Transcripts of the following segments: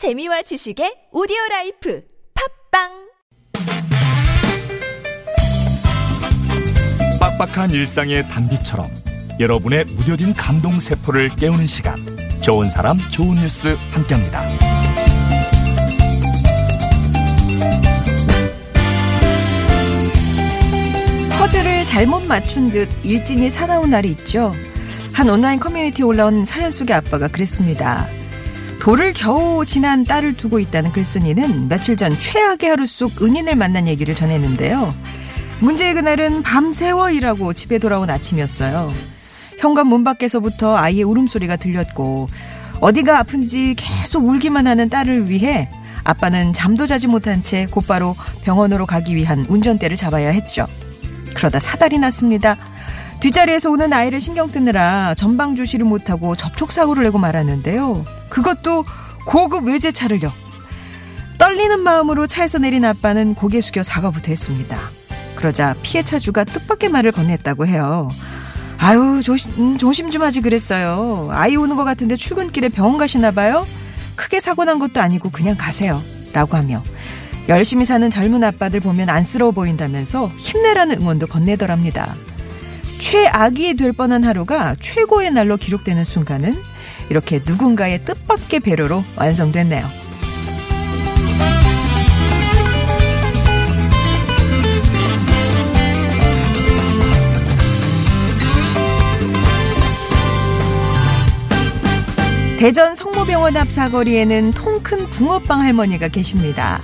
재미와 지식의 오디오 life 팟빵 빡빡한 일상의 단비처럼 여러분의 무뎌진 감동 세포를 깨우는 시간 좋은 사람 좋은 뉴스 함께합니다. 퍼즐을 잘못 맞춘 듯 일진이 사나운 날이 있죠. 한 온라인 커뮤니티에 올라온 사연 속의 아빠가 그랬습니다. 돌을 겨우 지난 딸을 두고 있다는 글쓴이는 며칠 전 최악의 하루 속 은인을 만난 얘기를 전했는데요. 문제의 그날은 밤새워 일하고 집에 돌아온 아침이었어요. 현관 문 밖에서부터 아이의 울음소리가 들렸고 어디가 아픈지 계속 울기만 하는 딸을 위해 아빠는 잠도 자지 못한 채 곧바로 병원으로 가기 위한 운전대를 잡아야 했죠. 그러다 사달이 났습니다. 뒷자리에서 오는 아이를 신경 쓰느라 전방 주시를 못하고 접촉 사고를 내고 말았는데요. 그것도 고급 외제차를요. 떨리는 마음으로 차에서 내린 아빠는 고개 숙여 사과부터 했습니다. 그러자 피해 차주가 뜻밖의 말을 건넸다고 해요. 아유 조심, 음, 조심 좀 하지 그랬어요. 아이 오는 것 같은데 출근길에 병원 가시나 봐요. 크게 사고 난 것도 아니고 그냥 가세요. 라고 하며 열심히 사는 젊은 아빠들 보면 안쓰러워 보인다면서 힘내라는 응원도 건네더랍니다. 최악이 될 뻔한 하루가 최고의 날로 기록되는 순간은 이렇게 누군가의 뜻밖의 배려로 완성됐네요. 대전 성모병원 앞 사거리에는 통 큰 붕어빵 할머니가 계십니다.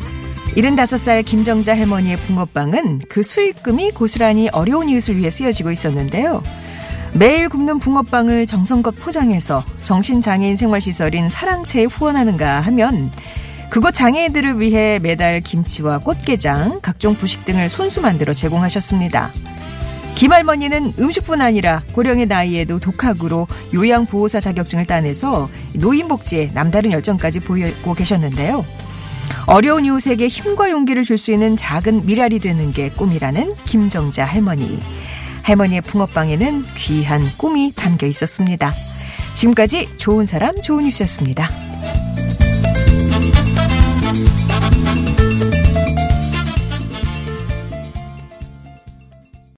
75살 김정자 할머니의 붕어빵은 그 수익금이 고스란히 어려운 이웃을 위해 쓰여지고 있었는데요. 매일 굽는 붕어빵을 정성껏 포장해서 정신장애인 생활시설인 사랑채에 후원하는가 하면 그곳 장애인들을 위해 매달 김치와 꽃게장, 각종 부식 등을 손수 만들어 제공하셨습니다. 김 할머니는 음식뿐 아니라 고령의 나이에도 독학으로 요양보호사 자격증을 따내서 노인복지에 남다른 열정까지 보이고 계셨는데요. 어려운 이웃에게 힘과 용기를 줄 수 있는 작은 미랄이 되는 게 꿈이라는 김정자 할머니. 할머니의 붕어빵에는 귀한 꿈이 담겨 있었습니다. 지금까지 좋은 사람 좋은 뉴스였습니다.